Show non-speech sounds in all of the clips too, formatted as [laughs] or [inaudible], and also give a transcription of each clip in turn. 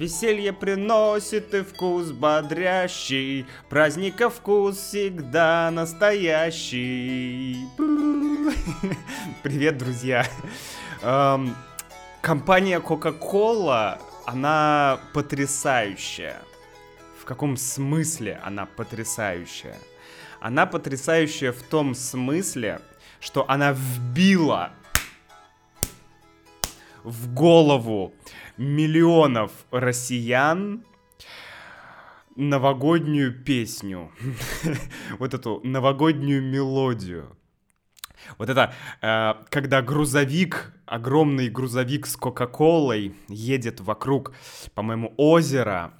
Веселье приносит и вкус бодрящий, праздника вкус всегда настоящий. [laughs] Привет, друзья. Эм, компания Coca-Cola, она потрясающая. В каком смысле она потрясающая? Она потрясающая в том смысле, что она вбила в голову миллионов россиян новогоднюю песню, [laughs] вот эту новогоднюю мелодию. Вот это, э, когда грузовик, огромный грузовик с Кока-Колой едет вокруг, по-моему, озера,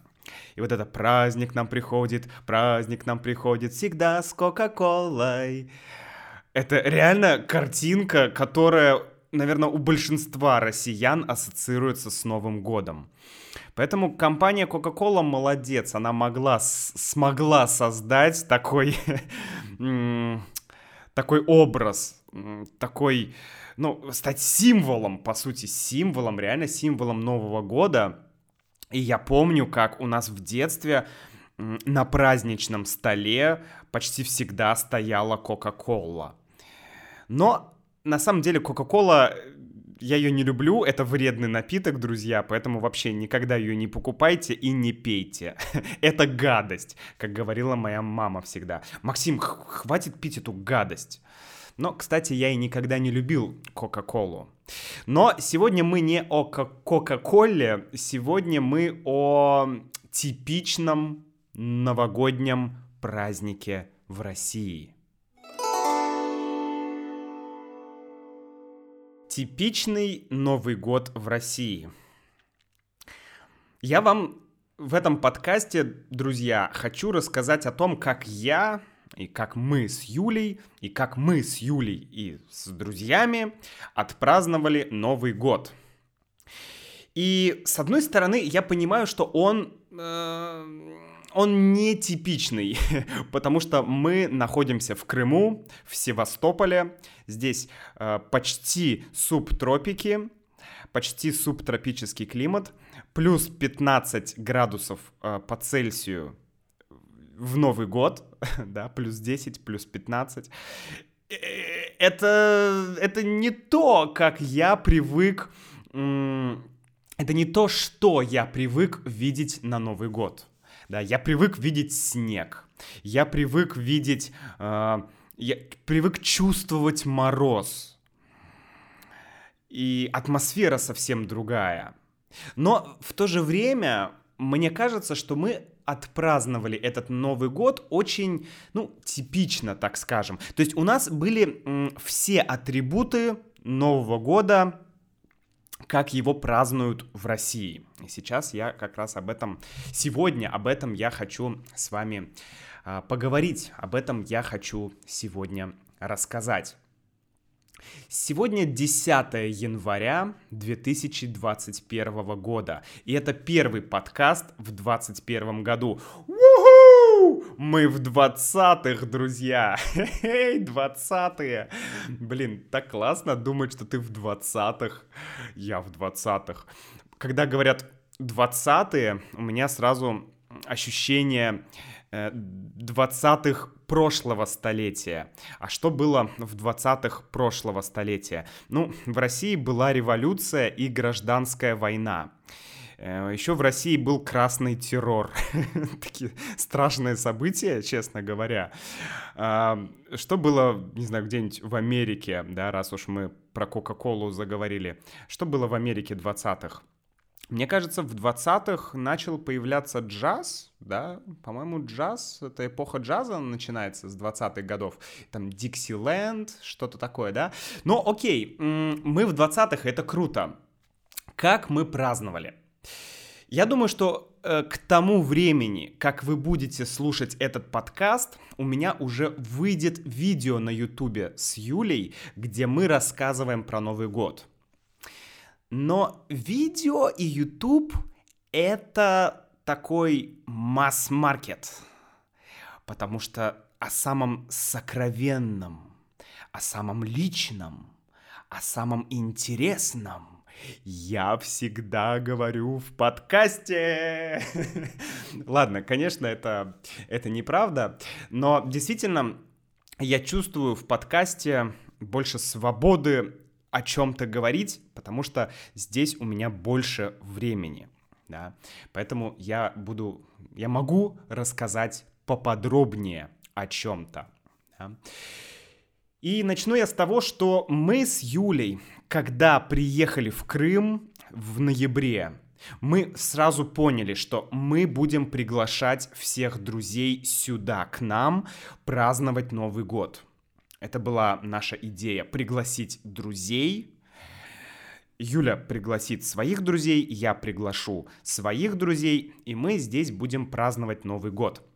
и вот это праздник нам приходит, праздник нам приходит всегда с Кока-Колой. Это реально картинка, которая наверное, у большинства россиян ассоциируется с Новым годом. Поэтому компания Coca-Cola молодец, она могла, смогла создать такой, [laughs] такой образ, такой, ну, стать символом, по сути, символом, реально символом Нового года. И я помню, как у нас в детстве на праздничном столе почти всегда стояла Кока-Кола. Но на самом деле Кока-Кола, я ее не люблю, это вредный напиток, друзья, поэтому вообще никогда ее не покупайте и не пейте. [laughs] это гадость, как говорила моя мама всегда. Максим, хватит пить эту гадость. Но, кстати, я и никогда не любил Кока-Колу. Но сегодня мы не о Кока-Коле, сегодня мы о типичном новогоднем празднике в России. Типичный Новый год в России. Я вам в этом подкасте, друзья, хочу рассказать о том, как я и как мы с Юлей, и как мы с Юлей и с друзьями отпраздновали Новый год. И с одной стороны, я понимаю, что он э, он нетипичный, [laughs] потому что мы находимся в Крыму, в Севастополе. Здесь э, почти субтропики, почти субтропический климат, плюс 15 градусов э, по Цельсию в Новый год, [laughs] да, плюс 10, плюс 15. Э, это, это не то, как я привык... Это не то, что я привык видеть на Новый год. Да, я привык видеть снег. Я привык видеть... Э, я привык чувствовать мороз. И атмосфера совсем другая. Но в то же время мне кажется, что мы отпраздновали этот Новый год очень, ну, типично, так скажем. То есть у нас были м, все атрибуты Нового года как его празднуют в России. И сейчас я как раз об этом, сегодня об этом я хочу с вами а, поговорить, об этом я хочу сегодня рассказать. Сегодня 10 января 2021 года, и это первый подкаст в 2021 году. Мы в 20-х, друзья! Эй, 20-е! Блин, так классно думать, что ты в 20-х. Я в 20-х. Когда говорят 20-е, у меня сразу ощущение 20-х э, прошлого столетия. А что было в 20-х прошлого столетия? Ну, в России была революция и гражданская война. Э, Еще в России был красный террор. [laughs] Такие страшные события, честно говоря. Что было, не знаю, где-нибудь в Америке, да, раз уж мы про Кока-Колу заговорили. Что было в Америке 20-х? Мне кажется, в 20-х начал появляться джаз, да, по-моему, джаз, это эпоха джаза начинается с 20-х годов, там Диксиленд, что-то такое, да. Но окей, мы в 20-х, это круто. Как мы праздновали? Я думаю, что э, к тому времени, как вы будете слушать этот подкаст, у меня уже выйдет видео на ютубе с Юлей, где мы рассказываем про Новый год. Но видео и YouTube — это такой масс-маркет, потому что о самом сокровенном, о самом личном, о самом интересном Я всегда говорю в подкасте. [laughs] Ладно, конечно, это, это неправда, но действительно я чувствую в подкасте больше свободы о чем-то говорить, потому что здесь у меня больше времени, да, поэтому я буду, я могу рассказать поподробнее о чем-то. Да? И начну я с того, что мы с Юлей, когда приехали в Крым в ноябре, мы сразу поняли, что мы будем приглашать всех друзей сюда, к нам, праздновать Новый год. Это была наша идея — пригласить друзей. Юля пригласит своих друзей, я приглашу своих друзей, и мы здесь будем праздновать Новый год.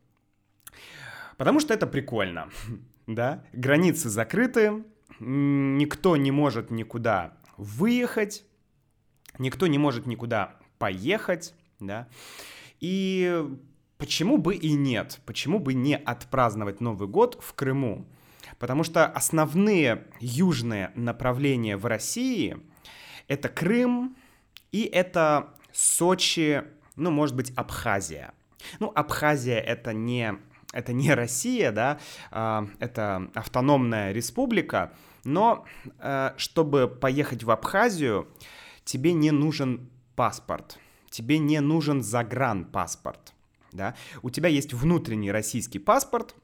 Потому что это прикольно [laughs] да, границы закрыты, никто не может никуда выехать, никто не может никуда поехать, да, и почему бы и нет, почему бы не отпраздновать Новый год в Крыму? Потому что основные южные направления в России — это Крым и это Сочи, ну, может быть, Абхазия. Ну, Абхазия — это не это не Россия, да, а, это автономная республика, но э, чтобы поехать в Абхазию, тебе не нужен паспорт, тебе не нужен загранпаспорт, да, у тебя есть внутренний российский паспорт,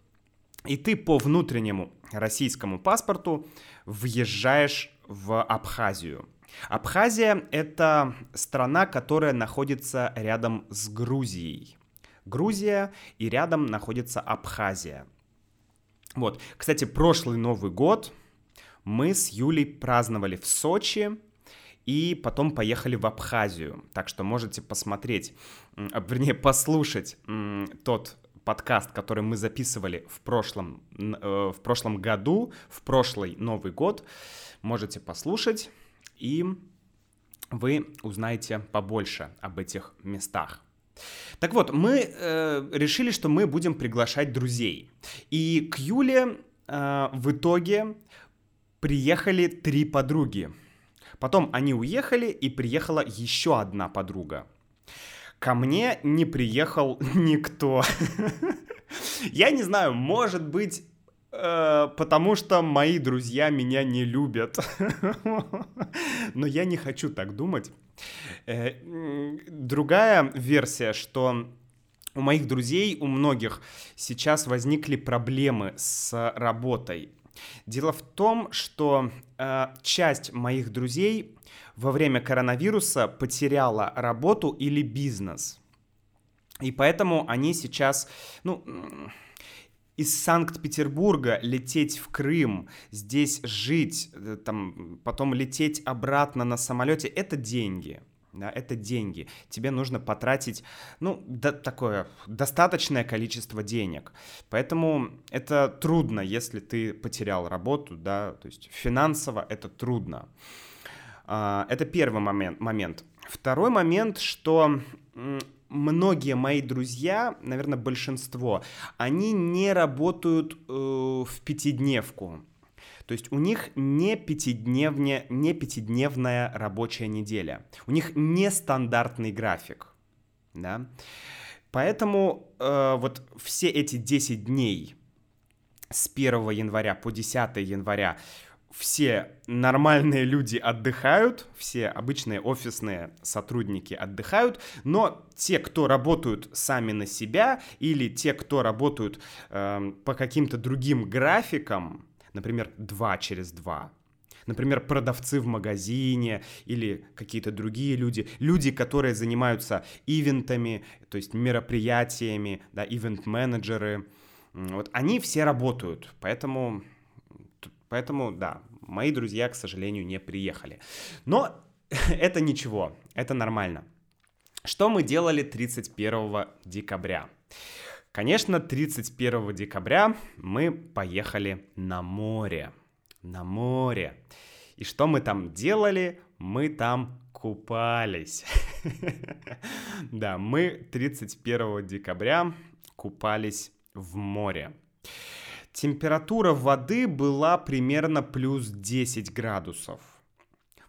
и ты по внутреннему российскому паспорту въезжаешь в Абхазию. Абхазия — это страна, которая находится рядом с Грузией. Грузия, и рядом находится Абхазия. Вот, кстати, прошлый Новый год мы с Юлей праздновали в Сочи, и потом поехали в Абхазию. Так что можете посмотреть, а, вернее, послушать тот подкаст, который мы записывали в прошлом, э, в прошлом году, в прошлый Новый год. Можете послушать, и вы узнаете побольше об этих местах. Так вот, мы э, решили, что мы будем приглашать друзей. И к Юле э, в итоге приехали три подруги. Потом они уехали, и приехала еще одна подруга. Ко мне не приехал [laughs] никто. Я не знаю, может быть, потому что мои друзья меня не любят. [laughs] Но я не хочу так думать. Э, другая версия, что у моих друзей, у многих сейчас возникли проблемы с работой. Дело в том, что э, часть моих друзей во время коронавируса потеряла работу или бизнес. И поэтому они сейчас, ну, из Санкт-Петербурга лететь в Крым, здесь жить, э, там, потом лететь обратно на самолете, это деньги. Да, это деньги. Тебе нужно потратить, ну, да, такое достаточное количество денег. Поэтому это трудно, если ты потерял работу, да, то есть финансово это трудно. А, это первый момент. момент. Второй момент, что многие мои друзья, наверное, большинство, они не работают э, в пятидневку. То есть у них не, пятидневне, не пятидневная рабочая неделя. У них нестандартный график. Да? Поэтому э, вот все эти 10 дней с 1 января по 10 января все нормальные люди отдыхают, все обычные офисные сотрудники отдыхают, но те, кто работают сами на себя или те, кто работают э, по каким-то другим графикам, например, 2 через 2, например, продавцы в магазине или какие-то другие люди, люди, которые занимаются ивентами, то есть мероприятиями, да, ивент-менеджеры, вот они все работают, поэтому Поэтому, да, мои друзья, к сожалению, не приехали. Но [laughs] это ничего, это нормально. Что мы делали 31 декабря? Конечно, 31 декабря мы поехали на море. На море. И что мы там делали? Мы там купались. [laughs] Да, мы 31 декабря купались в море. Температура воды была примерно плюс 10 градусов.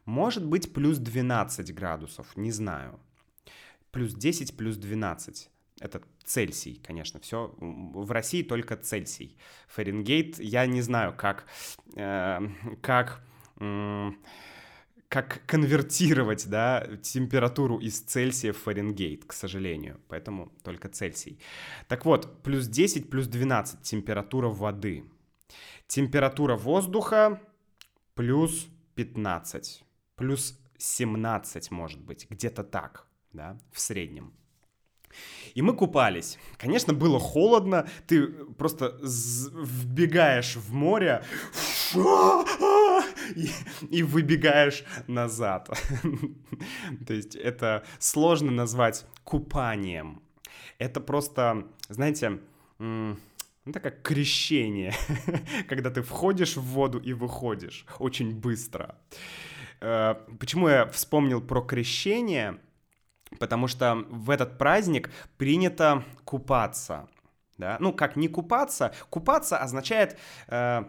Может быть плюс 12 градусов, не знаю. Плюс 10, плюс 12. Это Цельсий, конечно, все. В России только Цельсий. Фаренгейт, я не знаю, как, э, как, э, как конвертировать, да, температуру из Цельсия в Фаренгейт, к сожалению. Поэтому только Цельсий. Так вот, плюс 10, плюс 12 температура воды. Температура воздуха плюс 15, плюс 17, может быть, где-то так, да, в среднем. И мы купались. Конечно, было холодно, ты просто вбегаешь в море и, и выбегаешь назад. [laughs] То есть это сложно назвать купанием. Это просто, знаете, это как крещение, [laughs] когда ты входишь в воду и выходишь очень быстро. Э, почему я вспомнил про крещение? Потому что в этот праздник принято купаться. Да? Ну, как не купаться, купаться означает э,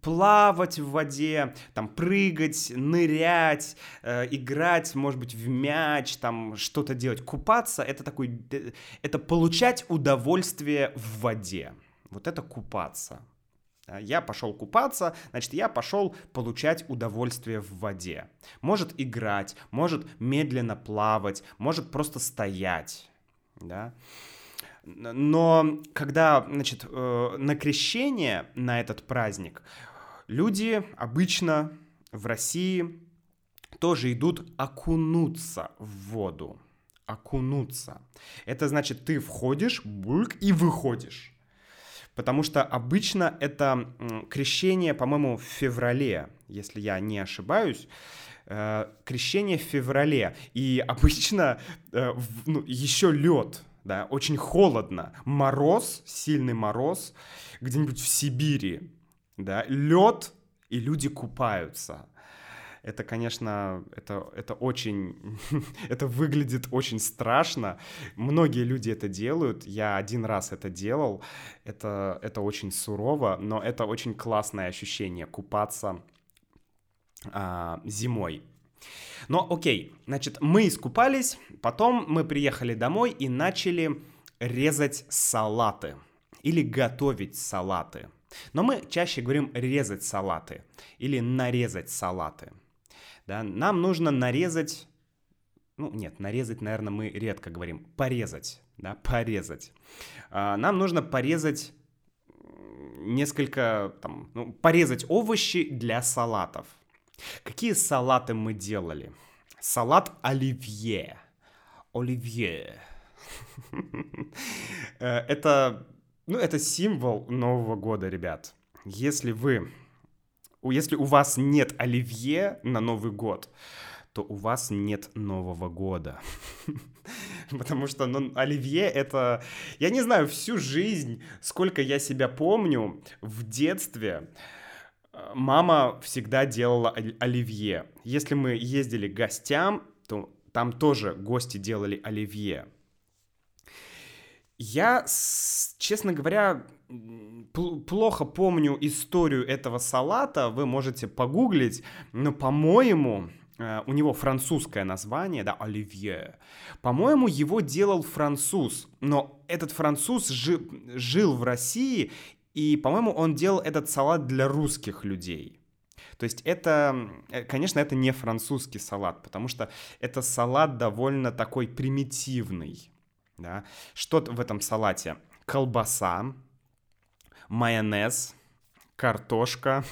плавать в воде, там, прыгать, нырять, э, играть, может быть, в мяч, там, что-то делать. Купаться — это такой, э, это получать удовольствие в воде. Вот это купаться. Я пошел купаться, значит, я пошел получать удовольствие в воде. Может играть, может медленно плавать, может просто стоять. Да? Но когда, значит, э, на крещение, на этот праздник, люди обычно в России тоже идут окунуться в воду. Окунуться. Это значит, ты входишь, бульк, и выходишь потому что обычно это крещение, по-моему, в феврале, если я не ошибаюсь, э, крещение в феврале, и обычно э, ну, еще лед, да, очень холодно, мороз, сильный мороз, где-нибудь в Сибири, да, лед, и люди купаются это, конечно, это, это очень, [laughs] это выглядит очень страшно. Многие люди это делают, я один раз это делал, это, это очень сурово, но это очень классное ощущение купаться а, зимой. Но окей, значит, мы искупались, потом мы приехали домой и начали резать салаты или готовить салаты. Но мы чаще говорим резать салаты или нарезать салаты. Да? Нам нужно нарезать, ну нет, нарезать, наверное, мы редко говорим, порезать, да, порезать. А, нам нужно порезать несколько, там, ну, порезать овощи для салатов. Какие салаты мы делали? Салат оливье. Оливье. [laughs] Э, это, ну, это символ Нового года, ребят. Если вы если у вас нет оливье на Новый год, то у вас нет Нового года. [laughs] Потому что ну, оливье это... Я не знаю, всю жизнь, сколько я себя помню, в детстве э, мама всегда делала оливье. Если мы ездили к гостям, то там тоже гости делали оливье. Я, честно говоря, плохо помню историю этого салата, вы можете погуглить, но, по-моему, э, у него французское название, да, оливье. По-моему, его делал француз, но этот француз жи- жил в России, и, по-моему, он делал этот салат для русских людей. То есть это, э, конечно, это не французский салат, потому что это салат довольно такой примитивный. Да? Что в этом салате? Колбаса, майонез, картошка,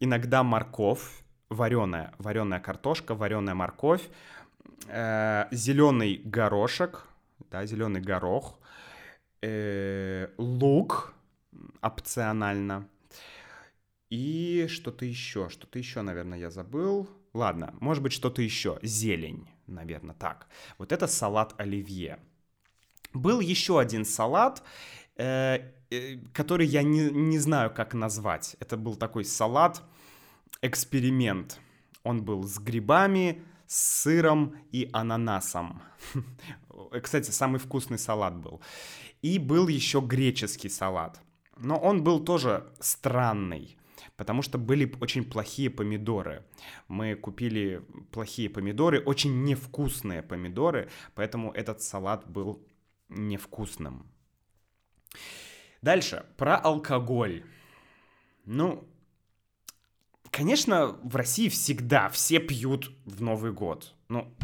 иногда морковь, вареная, вареная картошка, вареная морковь, э, зеленый горошек, да, зеленый горох, э, лук опционально и что-то еще, что-то еще, наверное, я забыл. Ладно, может быть что-то еще, зелень, наверное, так. Вот это салат оливье. Был еще один салат, э, э, который я не, не знаю, как назвать. Это был такой салат, эксперимент. Он был с грибами, с сыром и ананасом. [laughs] Кстати, самый вкусный салат был. И был еще греческий салат. Но он был тоже странный. потому что были очень плохие помидоры. Мы купили плохие помидоры, очень невкусные помидоры, поэтому этот салат был невкусным. Дальше, про алкоголь. Ну, конечно, в России всегда все пьют в Новый год. Ну,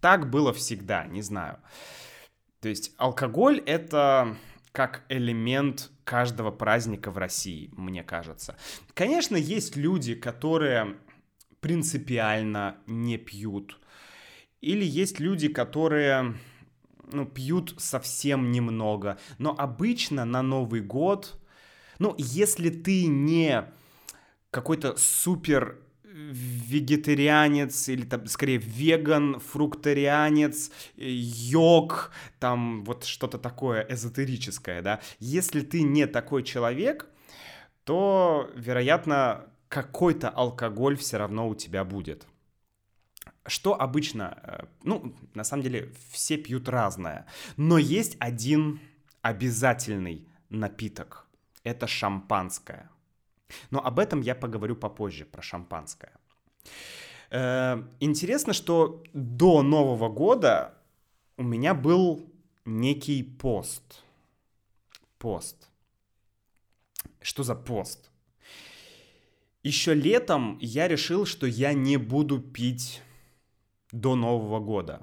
так было всегда, не знаю. То есть алкоголь — это как элемент каждого праздника в России, мне кажется. Конечно, есть люди, которые принципиально не пьют. Или есть люди, которые ну, пьют совсем немного. Но обычно на Новый год, ну, если ты не какой-то супер вегетарианец или там скорее веган, фрукторианец, йог, там вот что-то такое эзотерическое, да. Если ты не такой человек, то, вероятно, какой-то алкоголь все равно у тебя будет. Что обычно, э, ну, на самом деле, все пьют разное, но есть один обязательный напиток. Это шампанское. Но об этом я поговорю попозже, про шампанское. Э, интересно, что до Нового года у меня был некий пост. Пост. Что за пост? Еще летом я решил, что я не буду пить до Нового года.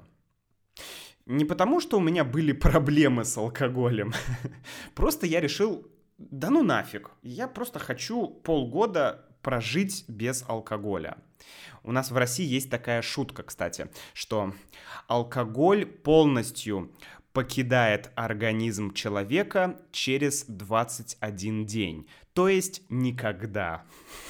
Не потому, что у меня были проблемы с алкоголем. [laughs] Просто я решил, да ну нафиг, я просто хочу полгода прожить без алкоголя. У нас в России есть такая шутка, кстати, что алкоголь полностью покидает организм человека через 21 день, то есть никогда.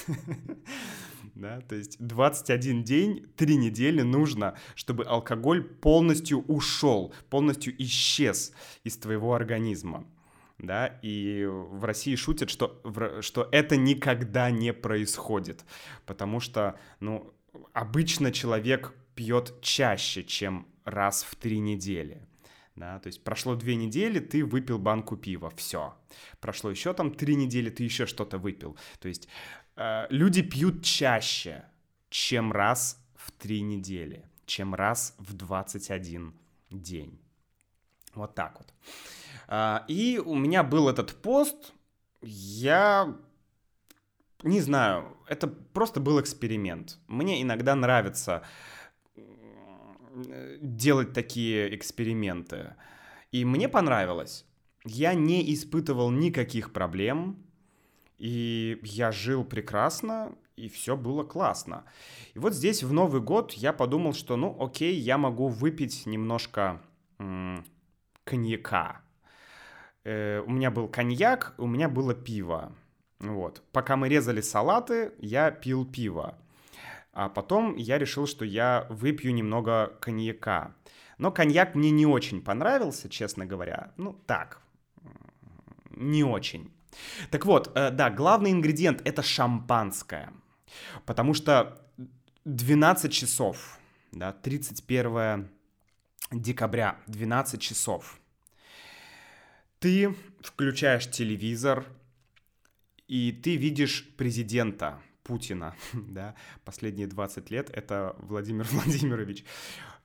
[laughs] Да, то есть 21 день, 3 недели нужно, чтобы алкоголь полностью ушел, полностью исчез из твоего организма да, и в России шутят, что, что это никогда не происходит, потому что, ну, обычно человек пьет чаще, чем раз в три недели. Да, то есть прошло две недели, ты выпил банку пива, все. Прошло еще там три недели, ты еще что-то выпил. То есть люди пьют чаще, чем раз в три недели, чем раз в 21 день. Вот так вот. А, и у меня был этот пост, я не знаю, это просто был эксперимент. Мне иногда нравится делать такие эксперименты. И мне понравилось. Я не испытывал никаких проблем, и я жил прекрасно, и все было классно. И вот здесь в Новый год я подумал, что ну окей, я могу выпить немножко м- коньяка э, у меня был коньяк, у меня было пиво. Вот. Пока мы резали салаты, я пил пиво. А потом я решил, что я выпью немного коньяка. Но коньяк мне не очень понравился, честно говоря. Ну, так, не очень. Так вот, э, да, главный ингредиент — это шампанское. Потому что 12 часов, да, 31 декабря, 12 часов — ты включаешь телевизор, и ты видишь президента Путина, [laughs] да, последние 20 лет, это Владимир [laughs] Владимирович,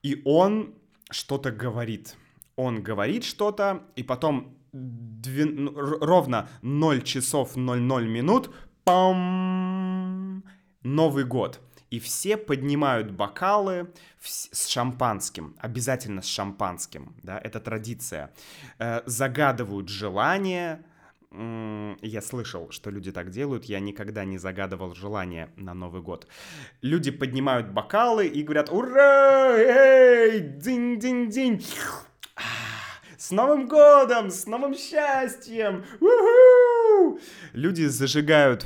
и он что-то говорит. Он говорит что-то, и потом две, ну, ровно 0 часов 00 минут, пам, Новый год и все поднимают бокалы с шампанским, обязательно с шампанским, да, это традиция. Э, загадывают желание, я слышал, что люди так делают, я никогда не загадывал желание на Новый год. Люди поднимают бокалы и говорят «Ура! Эй! Динь-динь-динь!» С Новым годом! С новым счастьем! У-ху! Люди зажигают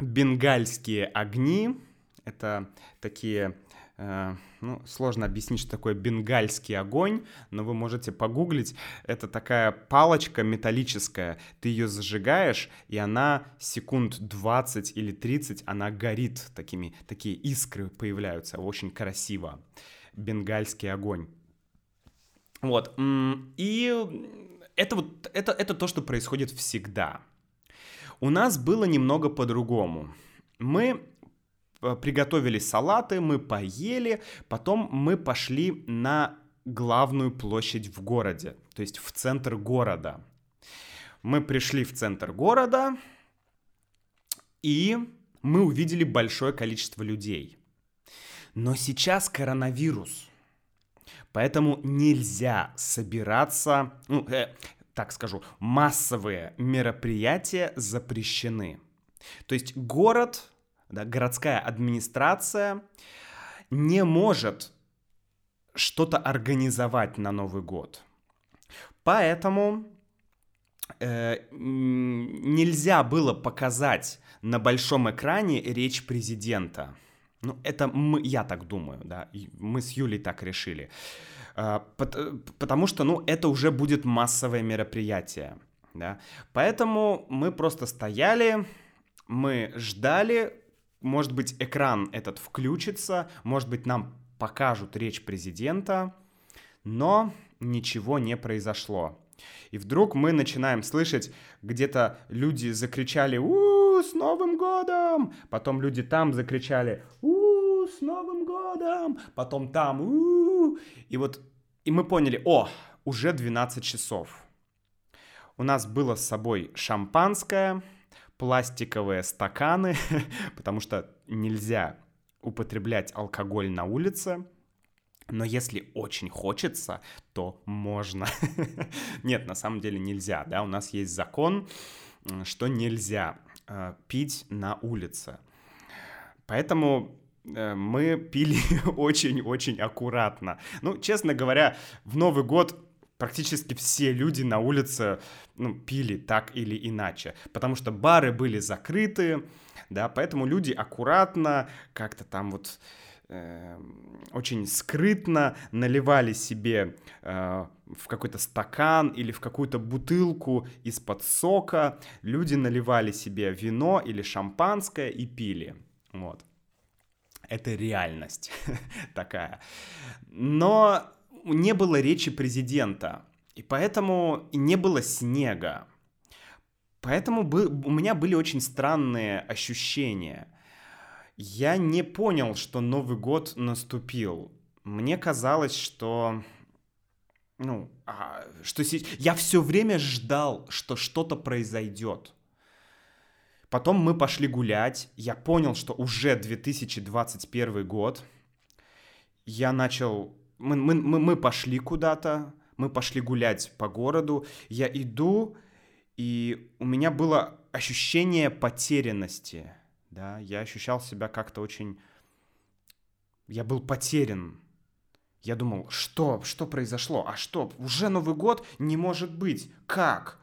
бенгальские огни, это такие э, ну, сложно объяснить, что такое бенгальский огонь, но вы можете погуглить. Это такая палочка металлическая. Ты ее зажигаешь, и она секунд 20 или 30, она горит. Такими, такие искры появляются. Очень красиво. Бенгальский огонь. Вот. И это вот это, это то, что происходит всегда. У нас было немного по-другому. Мы э, приготовили салаты, мы поели, потом мы пошли на главную площадь в городе, то есть в центр города. Мы пришли в центр города, и мы увидели большое количество людей. Но сейчас коронавирус, поэтому нельзя собираться, ну, э, так скажу, массовые мероприятия запрещены. То есть город, да, городская администрация не может что-то организовать на Новый год. Поэтому э, нельзя было показать на большом экране речь президента. Ну, это мы, я так думаю, да, мы с Юлей так решили. Э, потому что, ну, это уже будет массовое мероприятие, да. Поэтому мы просто стояли, мы ждали, может быть, экран этот включится, может быть, нам покажут речь президента, но ничего не произошло. И вдруг мы начинаем слышать, где-то люди закричали «У, с Новым годом!», потом люди там закричали «У, с Новым годом!», потом там «У!», и вот и мы поняли, о, уже 12 часов. У нас было с собой шампанское, пластиковые стаканы, [laughs] потому что нельзя употреблять алкоголь на улице. Но если очень хочется, то можно. [laughs] Нет, на самом деле нельзя, да, у нас есть закон, что нельзя э, пить на улице. Поэтому мы пили [laughs] очень-очень аккуратно. Ну, честно говоря, в Новый год практически все люди на улице ну, пили так или иначе, потому что бары были закрыты, да, поэтому люди аккуратно как-то там вот э, очень скрытно наливали себе э, в какой-то стакан или в какую-то бутылку из-под сока, люди наливали себе вино или шампанское и пили, вот. Это реальность [laughs] такая. Но не было речи президента, и поэтому не было снега. Поэтому у меня были очень странные ощущения. Я не понял, что Новый год наступил. Мне казалось, что... Ну, а, что я все время ждал, что что-то произойдет. Потом мы пошли гулять. Я понял, что уже 2021 год. Я начал... Мы, мы, мы, мы пошли куда-то. Мы пошли гулять по городу. Я иду, и у меня было ощущение потерянности, да, я ощущал себя как-то очень... Я был потерян. Я думал, что, что произошло? А что, уже Новый год? Не может быть. Как?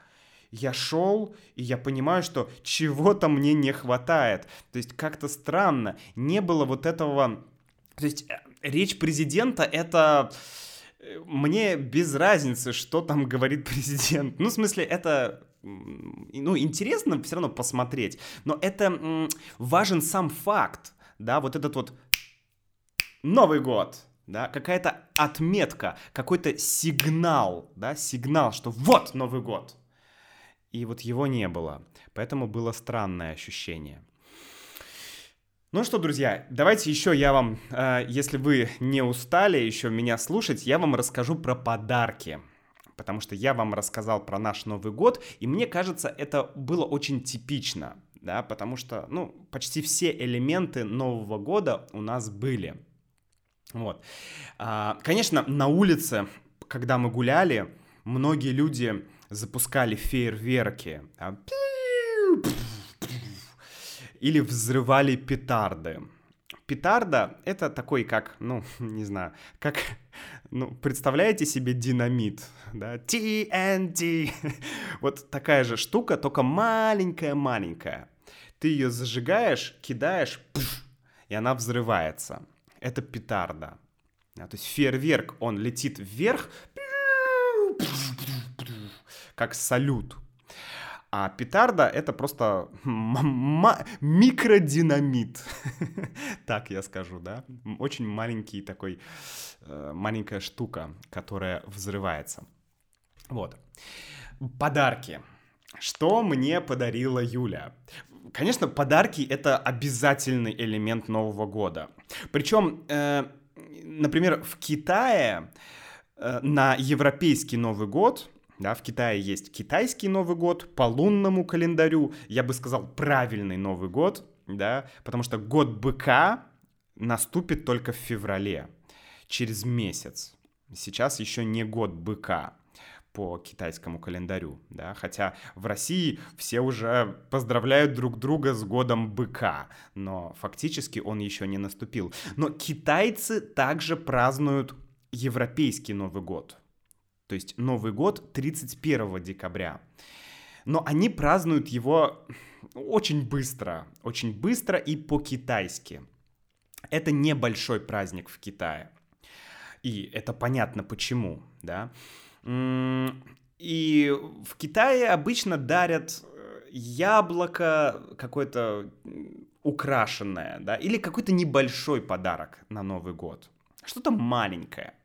Я шел, и я понимаю, что чего-то мне не хватает. То есть как-то странно. Не было вот этого... То есть э, речь президента — это мне без разницы, что там говорит [laughs] президент. Ну, в смысле, это ну, интересно все равно посмотреть, но это важен сам факт, да, вот этот вот Новый год, да, какая-то отметка, какой-то сигнал, да, сигнал, что вот Новый год. И вот его не было, поэтому было странное ощущение. Ну что, друзья, давайте еще я вам, э, если вы не устали еще меня слушать, я вам расскажу про подарки. Потому что я вам рассказал про наш Новый год, и мне кажется, это было очень типично, да, потому что, ну, почти все элементы Нового года у нас были. Вот. А, конечно, на улице, когда мы гуляли, многие люди запускали фейерверки или взрывали петарды. Петарда — это такой, как, ну, [laughs] не знаю, как, ну, представляете себе динамит, да, TNT, [laughs] вот такая же штука, только маленькая-маленькая. Ты ее зажигаешь, кидаешь, пфф, и она взрывается. Это петарда. Да, то есть фейерверк, он летит вверх, как салют. А петарда это просто микродинамит. [laughs] так я скажу, да? Очень маленький такой, э, маленькая штука, которая взрывается. Вот. Подарки. Что мне подарила Юля? Конечно, подарки это обязательный элемент Нового года. Причем, э, например, в Китае э, на европейский Новый год да, в Китае есть китайский Новый год по лунному календарю, я бы сказал, правильный Новый год, да, потому что год быка наступит только в феврале, через месяц. Сейчас еще не год быка по китайскому календарю, да, хотя в России все уже поздравляют друг друга с годом быка, но фактически он еще не наступил. Но китайцы также празднуют европейский Новый год, то есть Новый год 31 декабря. Но они празднуют его очень быстро, очень быстро и по-китайски. Это небольшой праздник в Китае. И это понятно почему, да. И в Китае обычно дарят э, яблоко какое-то украшенное, да, или какой-то небольшой подарок на Новый год. Что-то маленькое.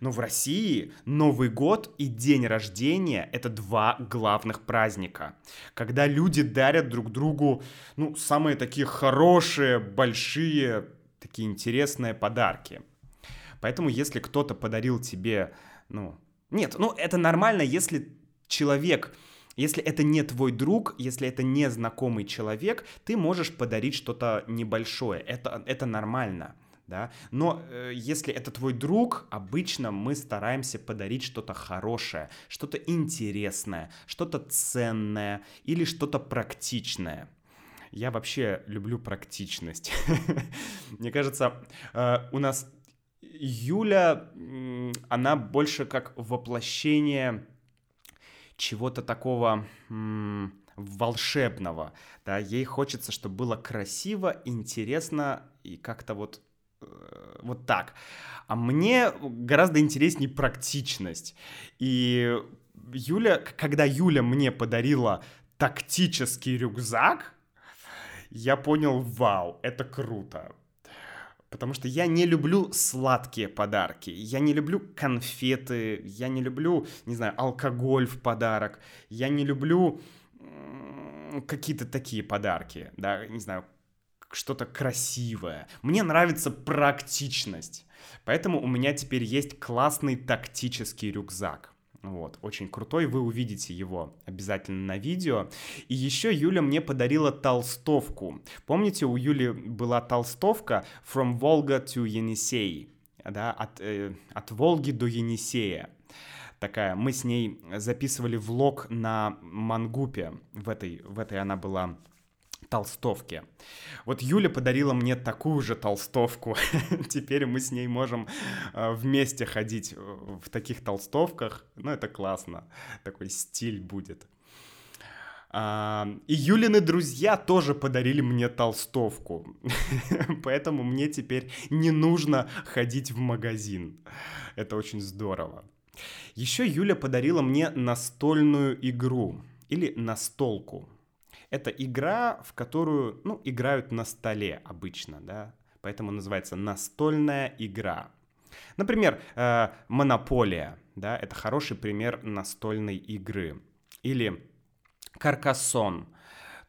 Но в России Новый год и день рождения — это два главных праздника, когда люди дарят друг другу, ну, самые такие хорошие, большие, такие интересные подарки. Поэтому если кто-то подарил тебе, ну, нет, ну, это нормально, если человек если это не твой друг, если это не знакомый человек, ты можешь подарить что-то небольшое. Это, это нормально да. Но э, если это твой друг, обычно мы стараемся подарить что-то хорошее, что-то интересное, что-то ценное или что-то практичное. Я вообще люблю практичность. [laughs] Мне кажется, э, у нас Юля, она больше как воплощение чего-то такого волшебного, да, ей хочется, чтобы было красиво, интересно и как-то вот вот так. А мне гораздо интереснее практичность. И Юля, когда Юля мне подарила тактический рюкзак, я понял, вау, это круто. Потому что я не люблю сладкие подарки, я не люблю конфеты, я не люблю, не знаю, алкоголь в подарок, я не люблю какие-то такие подарки, да, не знаю, что-то красивое. Мне нравится практичность. Поэтому у меня теперь есть классный тактический рюкзак. Вот, очень крутой, вы увидите его обязательно на видео. И еще Юля мне подарила толстовку. Помните, у Юли была толстовка From Volga to Yenisei, да, от, э, от Волги до Енисея такая. Мы с ней записывали влог на Мангупе. В этой, в этой она была толстовки. Вот Юля подарила мне такую же толстовку. [laughs] Теперь мы с ней можем э, вместе ходить в таких толстовках. Ну, это классно. Такой стиль будет. А, и Юлины друзья тоже подарили мне толстовку. [laughs] Поэтому мне теперь не нужно ходить в магазин. Это очень здорово. Еще Юля подарила мне настольную игру или настолку. Это игра, в которую, ну, играют на столе обычно, да, поэтому называется настольная игра. Например, э, Монополия, да, это хороший пример настольной игры. Или Каркасон,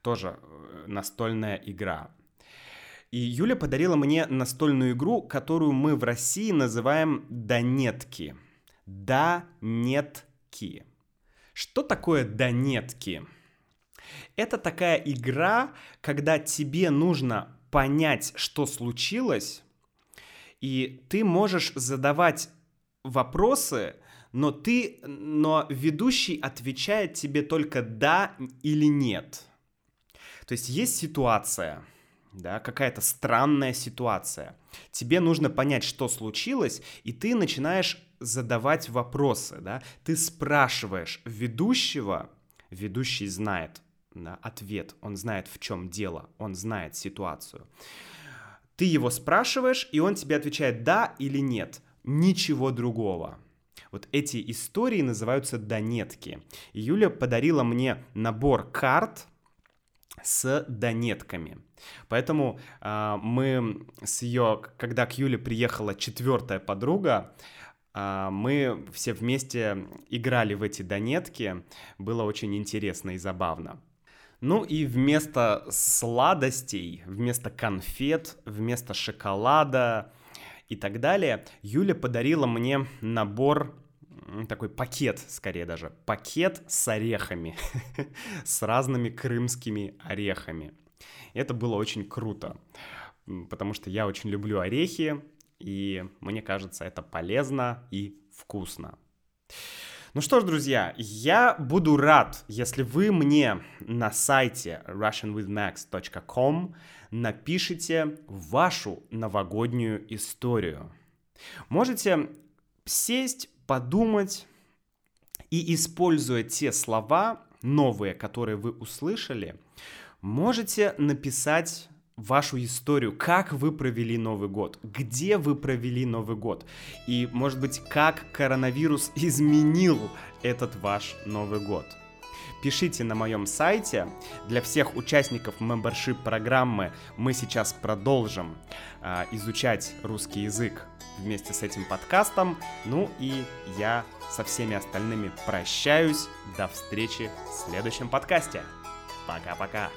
тоже э, настольная игра. И Юля подарила мне настольную игру, которую мы в России называем «Донетки». «Донетки». Что такое «Донетки»? Это такая игра, когда тебе нужно понять, что случилось, и ты можешь задавать вопросы, но ты, но ведущий отвечает тебе только да или нет. То есть есть ситуация, да, какая-то странная ситуация. Тебе нужно понять, что случилось, и ты начинаешь задавать вопросы, да. Ты спрашиваешь ведущего, ведущий знает, ответ, он знает, в чем дело, он знает ситуацию. Ты его спрашиваешь, и он тебе отвечает да или нет, ничего другого. Вот эти истории называются донетки. Юля подарила мне набор карт с донетками. Поэтому э, мы с ее, когда к Юле приехала четвертая подруга, а, мы все вместе играли в эти донетки. Было очень интересно и забавно. Ну и вместо сладостей, вместо конфет, вместо шоколада и так далее, Юля подарила мне набор такой пакет, скорее даже, пакет с орехами, [laughs] с разными крымскими орехами. Это было очень круто, потому что я очень люблю орехи, и мне кажется, это полезно и вкусно. Ну что ж, друзья, я буду рад, если вы мне на сайте russianwithmax.com напишите вашу новогоднюю историю. Можете сесть, подумать и, используя те слова новые, которые вы услышали, можете написать вашу историю, как вы провели Новый год, где вы провели Новый год, и, может быть, как коронавирус [laughs] изменил этот ваш Новый год. Пишите на моем сайте. Для всех участников membership программы мы сейчас продолжим э, изучать русский язык вместе с этим подкастом. Ну и я со всеми остальными прощаюсь. До встречи в следующем подкасте. Пока-пока.